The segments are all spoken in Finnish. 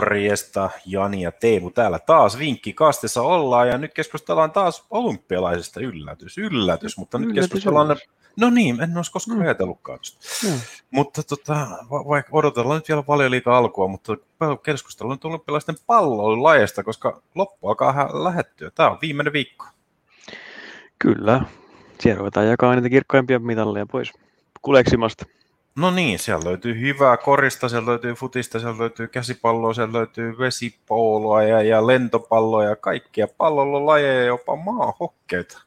Morjesta, Jani ja Teemu täällä taas vinkki kastessa ollaan ja nyt keskustellaan taas olympialaisesta yllätys, yllätys, mutta nyt Yllätys, keskustellaan, yllätys. no niin, en olisi koskaan Mm. ajatellutkaan. Joo. Mutta tota, va- vaikka odotellaan nyt vielä paljon liikaa alkua, mutta keskustellaan nyt olympialaisten palloilulajista, koska loppu alkaa lähettyä. Tämä on viimeinen viikko. Kyllä. Siellä ruvetaan jakaa niitä kirkkaimpia mitalleja pois kuleksimasta. No niin, siellä löytyy hyvää korista, siellä löytyy futista, siellä löytyy käsipalloa, siellä löytyy vesipooloa ja, ja lentopalloa ja kaikkia pallolulajeja, jopa maahokkeita.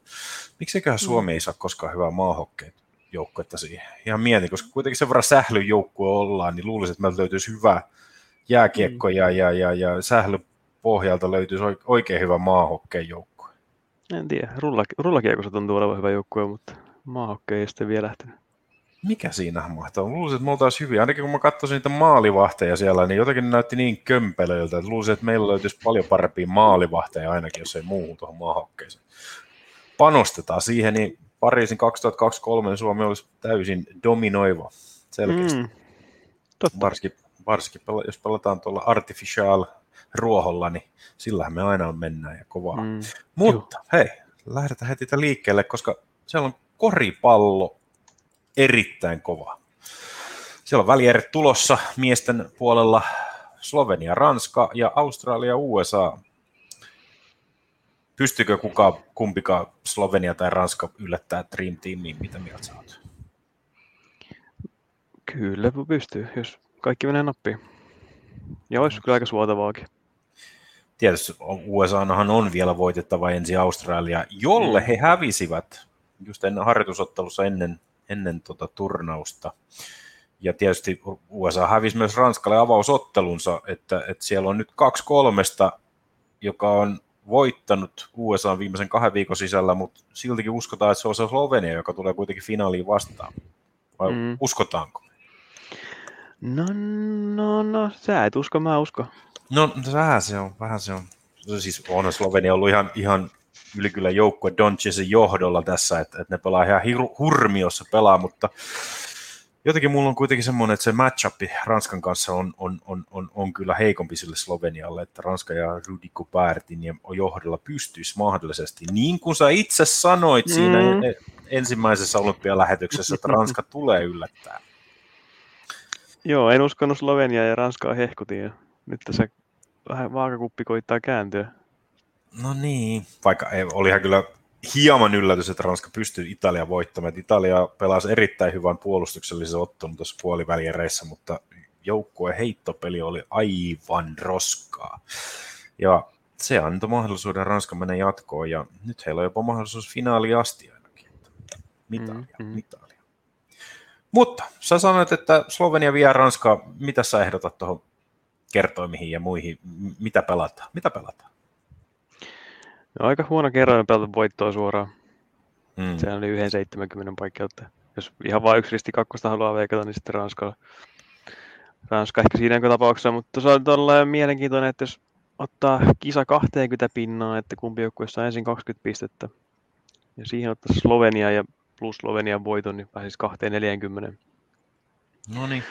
Miksiköhän Suomi ei saa koskaan hyvää maahokkeita joukkuetta siihen? Ihan mietin, koska kuitenkin sen verran sählynjoukkue ollaan, niin luulisin, että meiltä löytyisi hyvä jääkiekko ja, ja, ja, ja sählypohjalta löytyisi oik- oikein hyvä maahokkeen joukkue. En tiedä. Rulla, rullakiekossa tuntuu olevan hyvä joukkue, mutta maahokkei ei sitten vielä lähtenyt. Mikä siinä mahtaa? Luulisin, että me oltaisiin hyviä. Ainakin kun mä katsoin niitä maalivahteja siellä, niin jotenkin ne näytti niin kömpelöiltä, että luulisin, että meillä löytyisi paljon parempia maalivahteja ainakin, jos ei muuhun tuohon maahokkeeseen. Panostetaan siihen, niin Pariisin 2023 Suomi olisi täysin dominoiva. Selkeästi. Mm. Totta. Varsinkin, varsinkin pela- jos pelataan tuolla artificial ruoholla, niin sillähän me aina mennään ja kovaa. Mm. Mutta hei, lähdetään heti liikkeelle, koska siellä on koripallo erittäin kova. Siellä on välierit tulossa miesten puolella Slovenia, Ranska ja Australia, USA. Pystyykö kukaan, kumpikaan Slovenia tai Ranska yllättää Dream Teamiin, mitä mieltä sä oot? Kyllä pystyy, jos kaikki menee nappiin. Ja olisi kyllä aika suotavaakin. Tietysti USAnahan on vielä voitettava ensin Australia, jolle he hävisivät just ennen harjoitusottelussa ennen, ennen tota turnausta. Ja tietysti USA hävisi myös Ranskalle avausottelunsa, että, että siellä on nyt kaksi kolmesta, joka on voittanut USA viimeisen kahden viikon sisällä, mutta siltikin uskotaan, että se on se Slovenia, joka tulee kuitenkin finaaliin vastaan. Vai Mm. uskotaanko? No, no, no, sä et usko, mä usko. No vähän se on, vähän se on. No Siis on Slovenia ollut ihan, ihan ylikylä joukkue Doncicin johdolla tässä, että, että ne pelaa ihan hiru, hurmiossa pelaa, mutta jotenkin mulla on kuitenkin semmoinen, että se matchup Ranskan kanssa on, on, on, on, on kyllä heikompi sille Slovenialle, että Ranska ja Gobertin ja johdolla pystyisi mahdollisesti, niin kuin sä itse sanoit mm. siinä e- ensimmäisessä olympialähetyksessä, että Ranska tulee yllättää. Joo, en uskonut Sloveniaa ja Ranskaa hehkutin. Ja nyt tässä vähän vaakakuppi koittaa kääntyä. No niin, vaikka ei, olihan kyllä hieman yllätys, että Ranska pystyy Italia voittamaan. Italia pelasi erittäin hyvän puolustuksellisen ottelun tuossa puoliväliereissä, mutta joukkueen heittopeli oli aivan roskaa. Ja se antoi mahdollisuuden Ranska mennä jatkoon, ja nyt heillä on jopa mahdollisuus finaali asti ainakin. Mitalia, Mm, mm. mitalia. Mutta sä sanoit, että Slovenia vie Ranskaa. Mitä sä ehdotat tuohon kertoimihin ja muihin? Mitä pelataan? Mitä pelataan? No, aika huono kerroin pelata voittoa suoraan. Mm. Sehän oli yhden 70 paikkeutta. Jos ihan vain yksi risti kakkosta haluaa veikata, niin sitten Ranska, Ranska ehkä siinä tapauksessa. Mutta se on todella mielenkiintoinen, että jos ottaa kisa 20 pinnaa, että kumpi joukkue saa ensin 20 pistettä. Ja siihen ottaa Slovenia ja plus Slovenian voiton, niin pääsisi 240. No niin.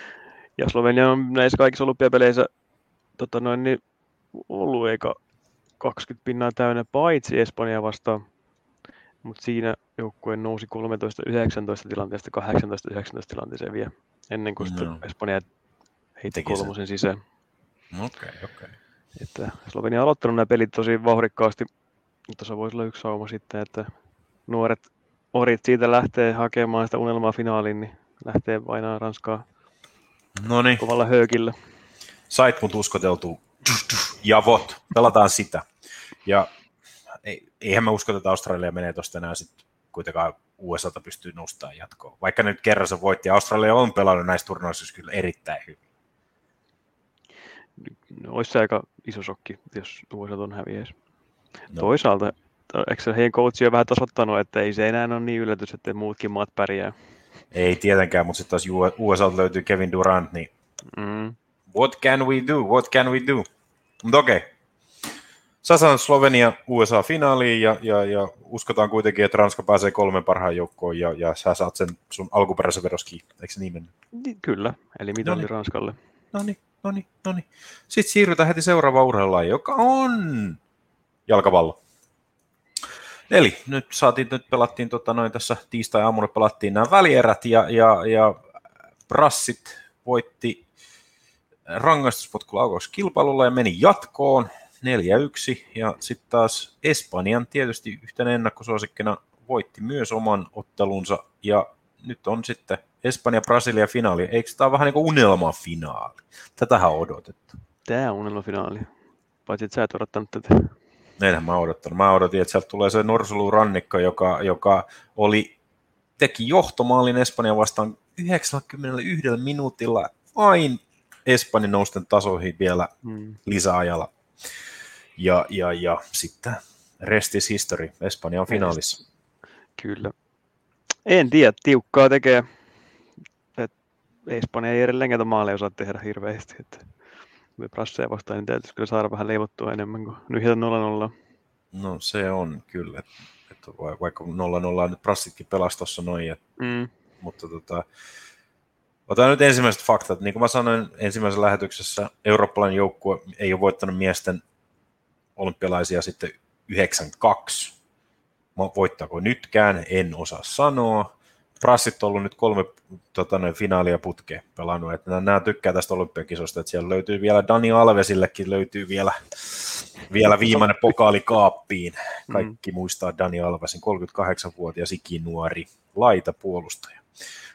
Ja Slovenia on näissä kaikissa olympiapeleissä tota noin, niin ollut eikä 20 pinnaa täynnä, paitsi Espanja vastaan. Mutta siinä joukkue nousi 13-19 tilanteesta 18-19 tilanteeseen vielä, ennen kuin sitten Espanja heitti sen. kolmosen sisään. Okei, okei. Että Slovenia on aloittanut nämä pelit tosi vauhdikkaasti, mutta se voisi olla yksi sauma sitten, että nuoret orit siitä lähtee hakemaan sitä unelmaa finaaliin, niin lähtee painaa Ranskaa No niin, kovalla höökillä. sait mut uskoteltua. Ja vot, pelataan sitä. Ja ei, eihän mä usko, että Australia menee tuosta enää sitten kuitenkaan USAta pystyy nostamaan jatkoon. Vaikka nyt kerran se voitti, Australia on pelannut näissä turnauksissa kyllä erittäin hyvin. No, olisi se aika iso shokki, jos USA on häviäisi. No. Toisaalta, to- eikö se heidän coachi on vähän tasoittanut, että ei se enää ole niin yllätys, että muutkin maat pärjää. Ei tietenkään, mutta sitten taas USAlta löytyy Kevin Durant, niin Mm. what can we do, what can we do? Mutta okei. Sä sanot Slovenia USA finaaliin ja, ja, ja, uskotaan kuitenkin, että Ranska pääsee kolmen parhaan joukkoon ja, ja sä saat sen sun alkuperäisen veroski, eikö se niin mennyt? Niin, Kyllä, eli mitä oli. Ranskalle. No niin, no niin, no niin. Sitten siirrytään heti seuraavaan urheilulajiin, joka on jalkapallo. Eli nyt saatiin, nyt pelattiin tota, noin tässä tiistai-aamuna pelattiin nämä välierät ja, ja, ja Brassit voitti rangaistuspotkulla kilpailulla ja meni jatkoon 4-1 ja sitten taas Espanjan tietysti yhtenä ennakkosuosikkina voitti myös oman ottelunsa ja nyt on sitten Espanja-Brasilia finaali. Eikö tämä ole vähän niin kuin unelmafinaali? Tätähän on odotettu. Tämä on unelmafinaali. Paitsi, että sä et odottanut tätä. Näinhän mä odottanut. Mä odotin, että sieltä tulee se Norsulu Rannikko, joka, joka oli, teki johtomaalin Espanja vastaan 91 minuutilla vain Espanjan nousten tasoihin vielä hmm. lisäajalla. Ja, ja, ja sitten restis history, Espanja on finaalissa. Kyllä. En tiedä, tiukkaa tekee. Et Espanja ei edelleenkään maaleja osaa tehdä hirveästi. Että Brasseja vastaan, niin täytyisi kyllä saada vähän leivottua enemmän kuin nyhjätä 0-0. No se on kyllä. Että vaikka 0-0 nyt Brassitkin pelasi tuossa noin. Et, mm. Mutta tota, Otan nyt ensimmäiset faktat. Niin kuin mä sanoin ensimmäisessä lähetyksessä, eurooppalainen joukkue ei ole voittanut miesten olympialaisia sitten 92. Voittaako nytkään, en osaa sanoa. Prassit on ollut nyt kolme tota, noin, finaalia putkeen pelannut. Että nämä, tykkää tästä olympiakisosta, että siellä löytyy vielä Dani Alvesillekin löytyy vielä, vielä viimeinen pokaali kaappiin. Kaikki mm. muistaa Dani Alvesin 38-vuotias ikinuori laita puolustaja.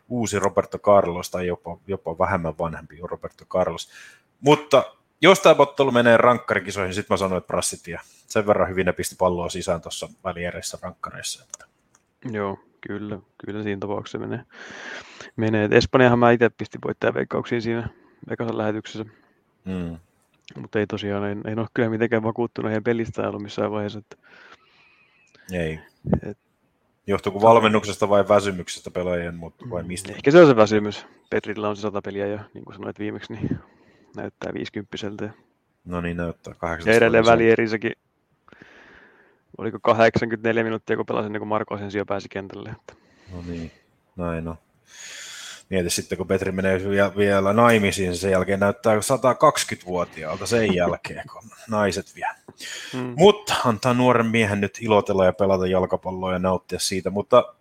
Uusi Roberto Carlos tai jopa, jopa vähemmän vanhempi Roberto Carlos. Mutta jos tämä ottelu menee rankkarikisoihin, sitten mä sanoin, että Brassit ja sen verran hyvin ne pisti palloa sisään tuossa väliereissä rankkareissa. Että. Joo, kyllä, kyllä siinä tapauksessa menee. menee. Espanjahan mä itse pistin voittajaveikkauksiin siinä Vegasan lähetyksessä. Mm. Mutta ei tosiaan, en, en ole kyllä mitenkään vakuuttunut heidän pelistä ollut missään vaiheessa. Että, ei. Et, Johtuuko valmennuksesta vai väsymyksestä pelaajien, mutta vai mistä? Ehkä se on se väsymys. Petrillä on se sata peliä jo, niin kuin sanoit viimeksi, niin näyttää 50 No niin, näyttää 80 Ja edelleen välierissäkin oliko 84 minuuttia, kun pelasin, niin kuin Marko Asensio pääsi kentälle. Että. No niin, näin on. Mieti sitten, kun Petri menee vielä naimisiin, niin sen jälkeen näyttää 120-vuotiaalta sen jälkeen, kun naiset vie. Mm. Mutta antaa nuoren miehen nyt ilotella ja pelata jalkapalloa ja nauttia siitä. Mutta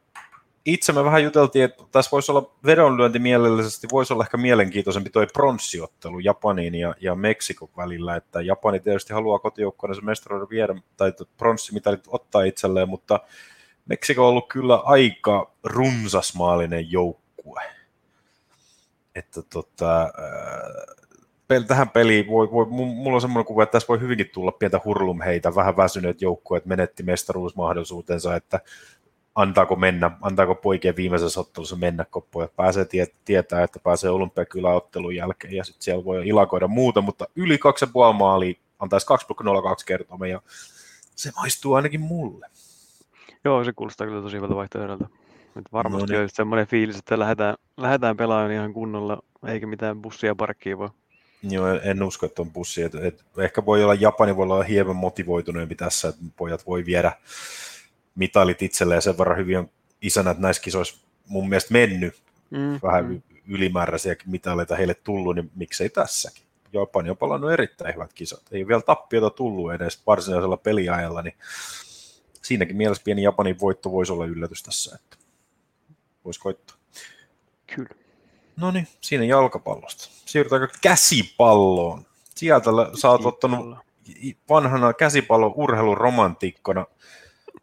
itse me vähän juteltiin, että tässä voisi olla vedonlyönti mielellisesti, voisi olla ehkä mielenkiintoisempi tuo pronssiottelu Japanin ja, ja Meksikon välillä, että Japani tietysti haluaa kotijoukkoina se mestaruuden viedä, tai pronssimitalit ottaa itselleen, mutta Meksiko on ollut kyllä aika runsasmaalinen joukkue. Että tota, äh, tähän peliin voi, voi, mulla on semmoinen kuva, että tässä voi hyvinkin tulla pientä hurlumheitä, vähän väsyneet joukkueet menetti mestaruusmahdollisuutensa, että antaako mennä, antaako poikien viimeisessä ottelussa mennä että pääsee tie, tietää, että pääsee olympiakyläottelun jälkeen ja sitten siellä voi ilakoida muuta, mutta yli 2,5 maalia antaisi 2,02 kertoa ja se maistuu ainakin mulle. Joo, se kuulostaa kyllä tosi hyvältä vaihtoehdolta. Että varmasti no niin. semmoinen fiilis, että lähdetään, lähdetään pelaamaan ihan kunnolla, eikä mitään bussia parkkiin voi. Joo, en usko, että on bussi. Et, et, ehkä voi olla, Japani voi olla hieman motivoituneempi tässä, että pojat voi viedä mitalit itselleen sen verran hyvin on isänät näissä kisoissa mun mielestä mennyt. Mm, vähän mm. ylimääräisiäkin mitaleita heille tullut, niin miksei tässäkin. Japani on palannut erittäin hyvät kisat. Ei ole vielä tappiota tullut edes varsinaisella peliajalla, niin siinäkin mielessä pieni Japanin voitto voisi olla yllätys tässä, että voisi koittaa. Kyllä. No niin, siinä jalkapallosta. Siirrytäänkö käsipalloon? Sieltä sä oot ottanut vanhana käsipallon urheiluromantiikkona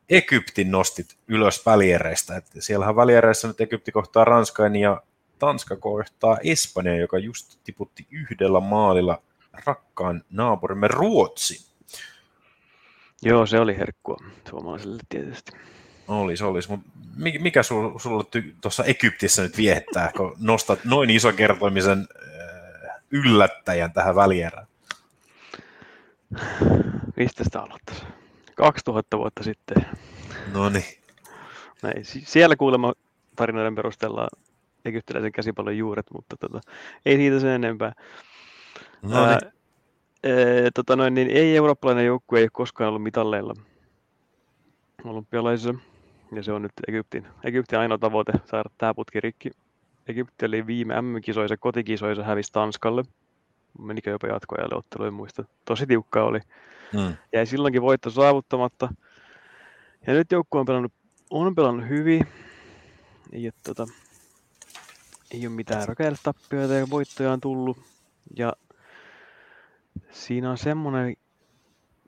Egyptin nostit ylös väliereistä. Että siellähän väliereissä nyt Egypti kohtaa Ranskan ja Tanska kohtaa Espanja, joka just tiputti yhdellä maalilla rakkaan naapurimme Ruotsi. Joo, se oli herkkua suomalaiselle tietysti. Olisi, olisi. Mutta mikä sul, sulla tuossa Egyptissä nyt viettää, kun nostat noin iso kertomisen äh, yllättäjän tähän välierään? Mistä sitä aloittaisi? 2000 vuotta sitten. No niin. Näin, siellä kuulemma tarinoiden perusteella egyptiläisen käsipallon juuret, mutta tota, ei siitä sen enempää. No niin. Ää, tota noin, niin ei eurooppalainen joukkue ei ole koskaan ollut mitalleilla olympialaisissa. Ja se on nyt Egyptin, Egyptin ainoa tavoite saada tämä putki rikki. Egypti oli viime MM-kisoissa, kotikisoissa hävisi Tanskalle menikö jopa jatkoajalle ottelu, en muista. Tosi tiukka oli. Mm. Jäi silloinkin voitto saavuttamatta. Ja nyt joukkue on pelannut, on pelannut hyvin. Ei ole, tota, ei ole mitään rakennustappioita ja voittoja on tullut. Ja siinä on semmoinen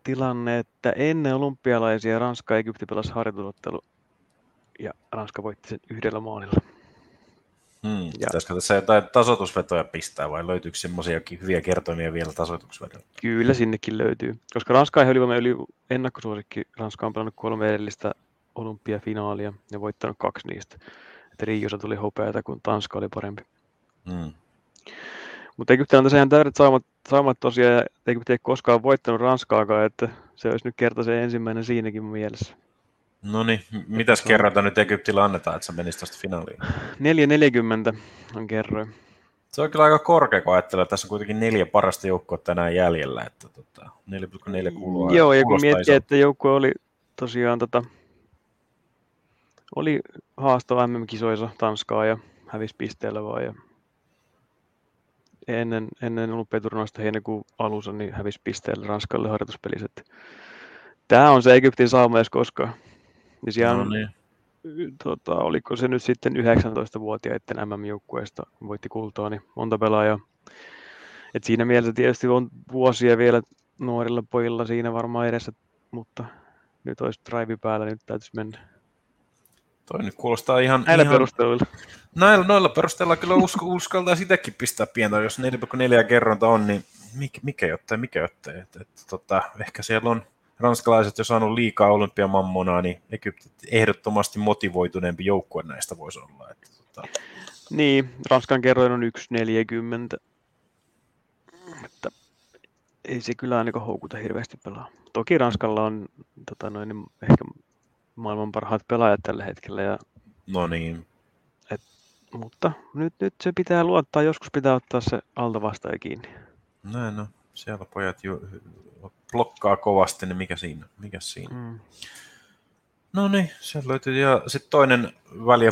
tilanne, että ennen olympialaisia Ranska ja Egypti pelasi harjoitusottelu ja Ranska voitti sen yhdellä maalilla. Hmm. Ja. Pitäisikö tässä jotain tasoitusvetoja pistää vai löytyykö semmoisia hyviä kertoimia vielä tasoitusvedolla? Kyllä sinnekin löytyy, koska Ranska ei ylivoimainen yli ennakkosuosikki. Ranska on pelannut kolme edellistä olympiafinaalia ja voittanut kaksi niistä. Että Riossa tuli hopeata, kun Tanska oli parempi. Hmm. Mutta Egypti on tosiaan täydet saamat, saamat tosiaan, ja Egypti ei koskaan voittanut Ranskaakaan, että se olisi nyt kerta se ensimmäinen siinäkin mielessä. No niin, mitäs kerrata nyt Egyptillä annetaan, että se menisi tuosta finaaliin? 4,40 on kerroin. Se on kyllä aika korkea, kun ajattelee, että tässä on kuitenkin neljä parasta joukkoa tänään jäljellä, että tota, 4,4 kuuluu Joo, ja kun miettii, että joukkue oli tosiaan tota, oli haasto MM-kisoissa Tanskaa ja hävisi pisteellä vaan ja ennen, ennen olympiaturnausta heinäkuun alussa niin hävisi pisteellä Ranskalle harjoituspelissä. Tämä on se Egyptin saama jos koskaan. Niin siellä no niin. tota, oliko se nyt sitten 19-vuotiaiden MM-joukkueesta voitti kultaa, niin monta pelaajaa. Et siinä mielessä tietysti on vuosia vielä nuorilla pojilla siinä varmaan edessä, mutta nyt olisi drive päällä, nyt täytyisi mennä. Toi nyt kuulostaa ihan... Näillä ihan... perusteluilla. Näillä, noilla perusteella kyllä usko, uskaltaa sitäkin pistää pientä, jos 4,4 kerronta on, niin mikä, mikä jotta mikä jotta. Et, et, tota, ehkä siellä on ranskalaiset jo saanut liikaa olympiamammonaa, niin Egypti ehdottomasti motivoituneempi joukkue näistä voisi olla. Että, tota... Niin, Ranskan kerroin on 1,40. Että ei se kyllä ainakaan houkuta hirveästi pelaa. Toki Ranskalla on tota noin, niin ehkä maailman parhaat pelaajat tällä hetkellä. Ja, no niin. Et, mutta nyt, nyt se pitää luottaa, joskus pitää ottaa se alta vastaan kiinni. Näin no, siellä pojat jo blokkaa kovasti, niin mikä siinä? Mikä siinä? Mm. No niin, se löytyy. Ja sitten toinen väliä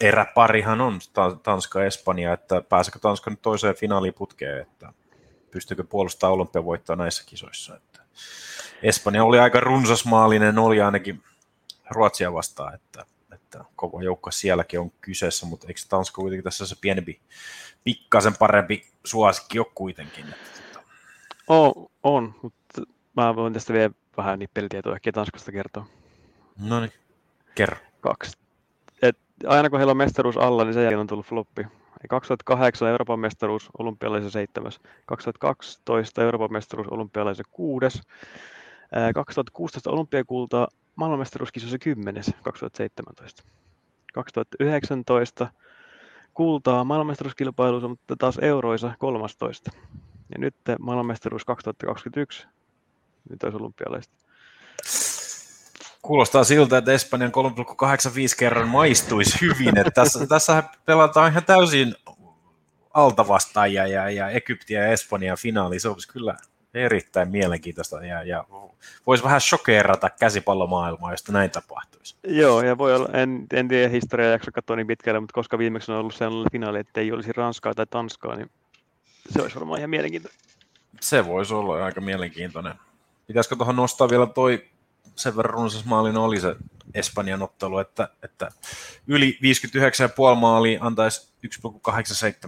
eräparihan on Tanska-Espanja, että pääsekö Tanska nyt toiseen finaaliin putkeen, että pystyykö puolustamaan olympiavoittoa näissä kisoissa. Että Espanja oli aika runsasmaalinen, oli ainakin Ruotsia vastaan, että, että koko joukko sielläkin on kyseessä, mutta eikö Tanska kuitenkin tässä se pienempi, pikkasen parempi suosikki ole kuitenkin? Että, on, on, mutta mä voin tästä vielä vähän niin pelitietoa ehkä Tanskasta kertoa. No niin, kerro. Kaksi. Et aina kun heillä on mestaruus alla, niin sen jälkeen on tullut floppi. 2008 Euroopan mestaruus olympialaisen seitsemäs, 2012 Euroopan mestaruus olympialaisen kuudes, 2016 olympiakultaa maailmanmestaruuskisoissa 10. 2017. 2019 kultaa maailmanmestaruuskilpailussa, mutta taas euroissa 13. Ja nyt maailmanmestaruus 2021, nyt olisi olympialaista. Kuulostaa siltä, että Espanjan 3,85 kerran maistuisi hyvin. Että tässä, tässä pelataan ihan täysin altavastaajia ja, ja Egyptiä ja Espanjan finaali. Se olisi kyllä erittäin mielenkiintoista ja, ja voisi vähän shokeerata käsipallomaailmaa, josta näin tapahtuisi. Joo, ja voi olla, en, en tiedä historiaa jakso katsoa niin pitkälle, mutta koska viimeksi on ollut sellainen finaali, että ei olisi Ranskaa tai Tanskaa, niin se olisi varmaan ihan mielenkiintoinen. Se voisi olla aika mielenkiintoinen. Pitäisikö tuohon nostaa vielä toi sen verran runsas maalin oli se Espanjan ottelu, että, että yli 59,5 maali antaisi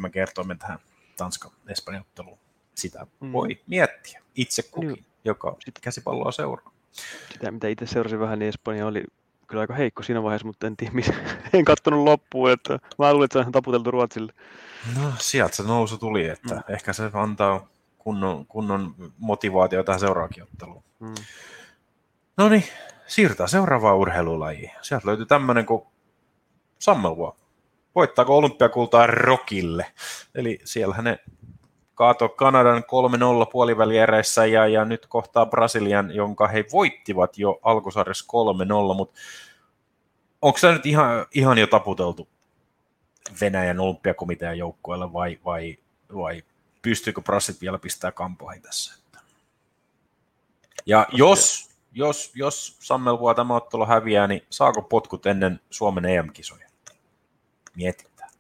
1,87 kertoimen tähän Tanska-Espanjan otteluun sitä mm. voi miettiä itse kukin, Joo. joka sitten käsipalloa seuraa. Sitä, mitä itse seurasin vähän, niin Espanja oli kyllä aika heikko siinä vaiheessa, mutta en tiedä, missä, en kattonut loppuun, että mä luulin, että se on taputeltu Ruotsille. No, sieltä se nousu tuli, että mm. ehkä se antaa kunnon, kunnon motivaatio tähän seuraavakin otteluun. Mm. No niin, siirrytään seuraavaan urheilulajiin. Sieltä löytyy tämmöinen kuin Sammelua. Voittaako olympiakultaa Rokille? Eli siellähän ne kaato Kanadan 3-0 puoliväliereissä ja, ja nyt kohtaa Brasilian, jonka he voittivat jo alkusarjassa 3-0, mutta onko se nyt ihan, ihan jo taputeltu Venäjän olympiakomitean joukkueelle vai, vai, vai pystyykö Brasit vielä pistää kampoihin tässä? Ja jos, jos, jos Sammel Vuo tämä ottelu häviää, niin saako potkut ennen Suomen EM-kisoja? Mietitään.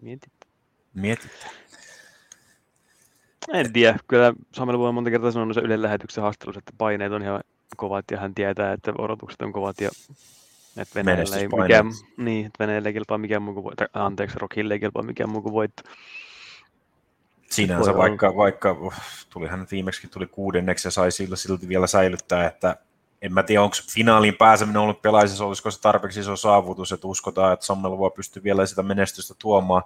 Mietitään. Mietitään. En tiedä, kyllä Samuel voi monta kertaa sanonut Ylen lähetyksen haastattelussa, että paineet on ihan kovat ja hän tietää, että odotukset on kovat ja että Venäjällä ei mikään, niin, että Venäjällä ei kilpaa mikään muu kuin voitto. Anteeksi, Rockille ei kilpaa mikään muu kuin voitto. Sinänsä vaikka, vaikka tuli hän viimeksi tuli kuudenneksi ja sai sillä silti vielä säilyttää, että en mä tiedä, onko finaaliin pääseminen olympialaisissa, olisiko se tarpeeksi iso saavutus, että uskotaan, että Sammel voi pystyä vielä sitä menestystä tuomaan,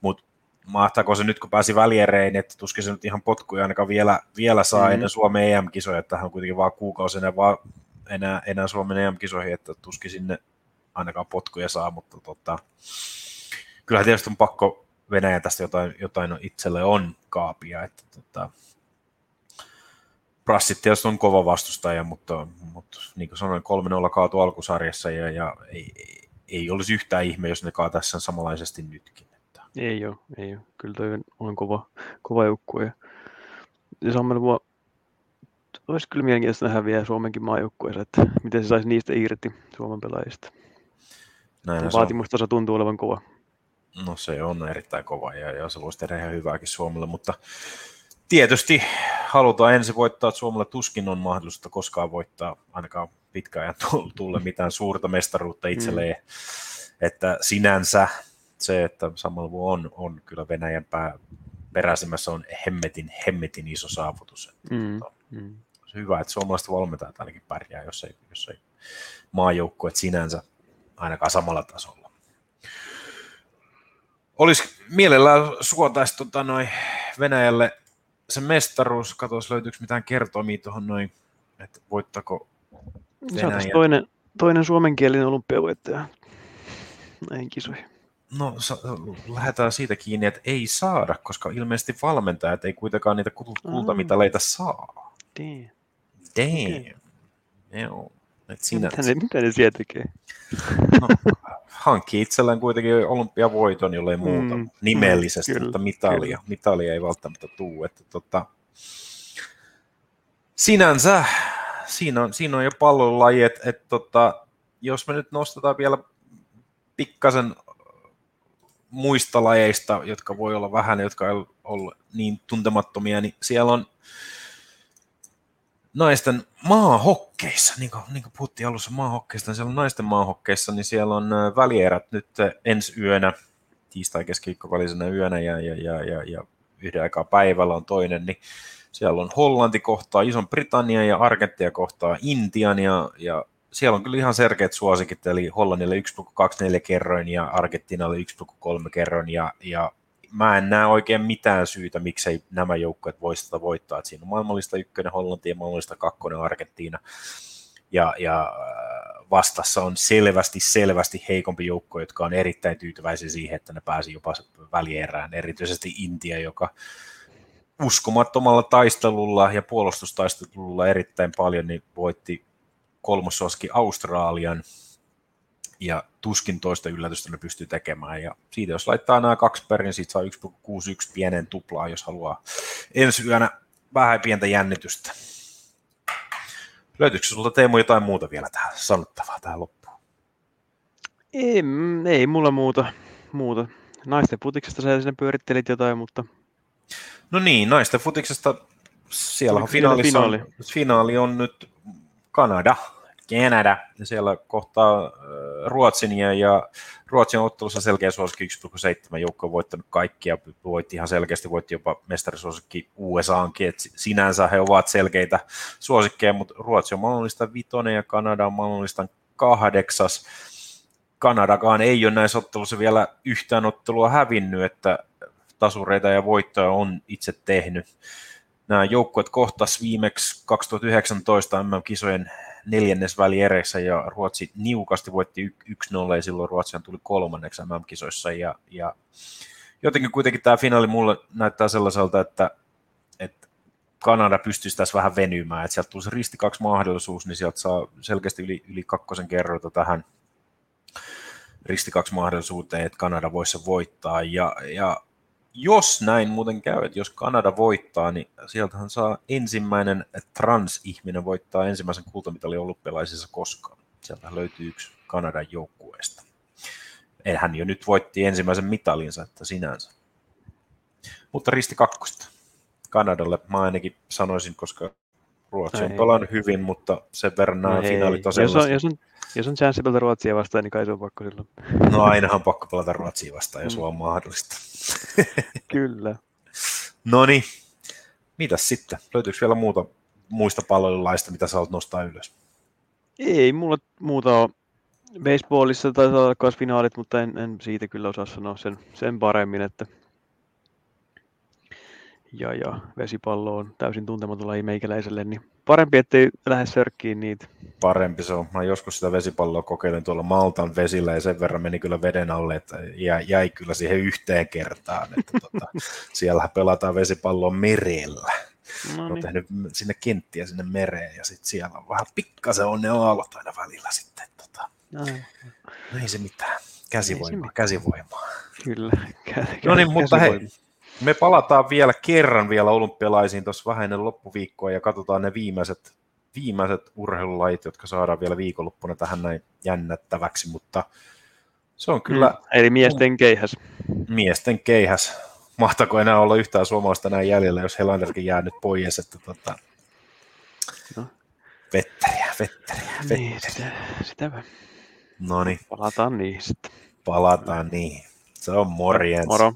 mutta mahtaako se nyt, kun pääsi välierein, että tuskin se nyt ihan potkuja ainakaan vielä, vielä saa mm-hmm. ennen Suomen EM-kisoja, että hän on kuitenkin vaan kuukausi enää, vaan enää, enää Suomen EM-kisoihin, että tuskin sinne ainakaan potkuja saa, mutta tota, kyllähän tietysti on pakko Venäjä tästä jotain, jotain itselle on kaapia, että tota, Brassit tietysti on kova vastustaja, mutta, mutta niin kuin sanoin, 3-0 kaatu alkusarjassa ja, ja ei, ei olisi yhtään ihme, jos ne kaataisi sen samanlaisesti nytkin. Ei ole, ei ole. Kyllä toi on kova, kova joukkue. Ja, ja Sammel voi, olisi kyllä mielenkiintoista nähdä vielä Suomenkin maajoukkueessa, että miten se saisi niistä irti Suomen pelaajista. Näin Vaatimustaso tuntuu olevan kova. No se on erittäin kova ja, ja se voisi tehdä ihan hyvääkin Suomelle, mutta tietysti halutaan ensin voittaa, että Suomella tuskin on mahdollista koskaan voittaa ainakaan pitkään ajan tulle mitään suurta mestaruutta itselleen. Mm. Että sinänsä se, että samalla on, on kyllä Venäjän pää, peräisimmässä on hemmetin, hemmetin iso saavutus. Että mm. Tota, mm. Se hyvä, että suomalaiset valmentajat ainakin pärjää, jos ei, jos ei maajoukkueet sinänsä ainakaan samalla tasolla. Olisi mielellään suotaisi tota, noin Venäjälle se mestaruus, katsos löytyykö mitään kertomia tuohon noin, että voittako Venäjä. Se toinen, toinen suomenkielinen olympiavoittaja näihin kisoihin. No sa- lähdetään siitä kiinni, että ei saada, koska ilmeisesti valmentajat ei kuitenkaan niitä kultamitaleita saa. Damn. Damn. Okay. Joo. Et sinä... mitä, ne, mitä ne siellä tekee? No, hankki itselleen kuitenkin olympiavoiton, jollei muuta mm, nimellisesti, mm, mutta mitalia, kyllä. mitalia ei välttämättä tuu. Että tota, sinänsä siinä on, siinä on jo pallolaji, että et, tota, jos me nyt nostetaan vielä pikkasen muista lajeista, jotka voi olla vähän, jotka ei ole niin tuntemattomia, niin siellä on naisten maahokkeissa, niin kuin, niin kuin puhuttiin alussa maahokkeista, niin siellä on naisten maahokkeissa, niin siellä on välierät nyt ensi yönä, tiistai keskiviikko välisenä yönä ja, ja, ja, ja, ja yhden aikaa päivällä on toinen, niin siellä on Hollanti kohtaa Ison Britannia ja Argentia kohtaa Intian ja, ja siellä on kyllä ihan selkeät suosikit, eli Hollannille 1,24 kerroin ja Argentiinalle 1,3 kerroin ja, ja mä en näe oikein mitään syytä, miksei nämä joukkueet voisi sitä voittaa. Että siinä on maailmallista ykkönen Hollanti ja maailmallista kakkonen Argentiina. Ja, ja äh, vastassa on selvästi, selvästi heikompi joukko, jotka on erittäin tyytyväisiä siihen, että ne pääsi jopa välierään. Erityisesti Intia, joka uskomattomalla taistelulla ja puolustustaistelulla erittäin paljon niin voitti kolmososki Australian ja tuskin toista yllätystä ne pystyy tekemään. Ja siitä jos laittaa nämä kaksi perin, niin siitä saa 1,61 pienen tuplaa, jos haluaa ensi yönä vähän pientä jännitystä. Löytyykö sinulta Teemu jotain muuta vielä tähän sanottavaa tähän loppuun? Ei, ei mulla muuta. muuta. Naisten futiksesta sä sinne pyörittelit jotain, mutta... No niin, naisten futiksesta siellä on finaalissa finaali. finaali on nyt Kanada Kanada, ja siellä kohtaa äh, Ruotsin ja, ja Ruotsin ottelussa selkeä suosikki 1,7 joukko on voittanut kaikkia, voitti ihan selkeästi, voitti jopa mestarisuosikki USAankin, että sinänsä he ovat selkeitä suosikkeja, mutta Ruotsi on mahdollista vitonen ja Kanada on mahdollista kahdeksas. Kanadakaan ei ole näissä ottelussa vielä yhtään ottelua hävinnyt, että tasureita ja voittoja on itse tehnyt. Nämä joukkueet kohtas viimeksi 2019 MM-kisojen neljännesväliereissä ja Ruotsi niukasti voitti 1-0 ja silloin Ruotsi tuli kolmanneksi MM-kisoissa ja, ja jotenkin kuitenkin tämä finaali mulle näyttää sellaiselta, että, että Kanada pystyisi tässä vähän venymään, että sieltä tulisi risti kaksi mahdollisuus, niin sieltä saa selkeästi yli, yli kakkosen kerroita tähän risti kaksi mahdollisuuteen, että Kanada voisi se voittaa. Ja, ja jos näin muuten käy, että jos Kanada voittaa, niin sieltähän saa ensimmäinen trans-ihminen voittaa ensimmäisen kultamitalin olympialaisissa koskaan. Sieltä löytyy yksi Kanadan joukkueesta. Hän jo nyt voitti ensimmäisen mitalinsa, että sinänsä. Mutta risti kakkosta. Kanadalle. Mä ainakin sanoisin, koska Ruotsi on pelannut hyvin, mutta sen verran nämä No finaalit on jos, on, jos, on, jos on chanssi pelata Ruotsia vastaan, niin kai se on pakko silloin. No ainahan pakko pelata Ruotsia vastaan, jos Mm. vaan mahdollista. Kyllä. No niin, mitäs sitten? Löytyykö vielä muuta muista palvelulaista, mitä sä haluat nostaa ylös? Ei mulla muuta ole. Baseballissa taitaa olla myös finaalit, mutta en, en siitä kyllä osaa sanoa sen, sen paremmin, että ja, ja vesipallo on täysin tuntematon laji meikäläiselle, niin parempi, ettei lähde sörkkiin niitä. Parempi se on. Mä joskus sitä vesipalloa kokeilin tuolla Maltan vesillä ja sen verran meni kyllä veden alle, että jäi, jäi kyllä siihen yhteen kertaan. Että tota, siellä pelataan vesipalloa merellä. No niin. tehnyt sinne kenttiä sinne mereen ja sitten siellä on vähän pikkasen on ne aallot aina välillä sitten. Tota, no ei se mitään. Käsivoimaa, mitään. käsivoimaa. kyllä. Kä- No niin, mutta hei. Me palataan vielä kerran vielä olympialaisiin tuossa vähän ennen loppuviikkoa ja katsotaan ne viimeiset, viimeiset urheilulajit, jotka saadaan vielä viikonloppuna tähän näin jännättäväksi, mutta se on kyllä Mm, eli miesten keihäs. miesten keihäs. Mahtako enää olla yhtään suomalaista näin jäljellä, jos Helanderkin jää nyt pois, että tota, No. vetteriä, vetteriä, Niin, vetteriä. sitä, sitä No niin, palataan niihin sitten. palataan niihin. Se on morjens. Moro.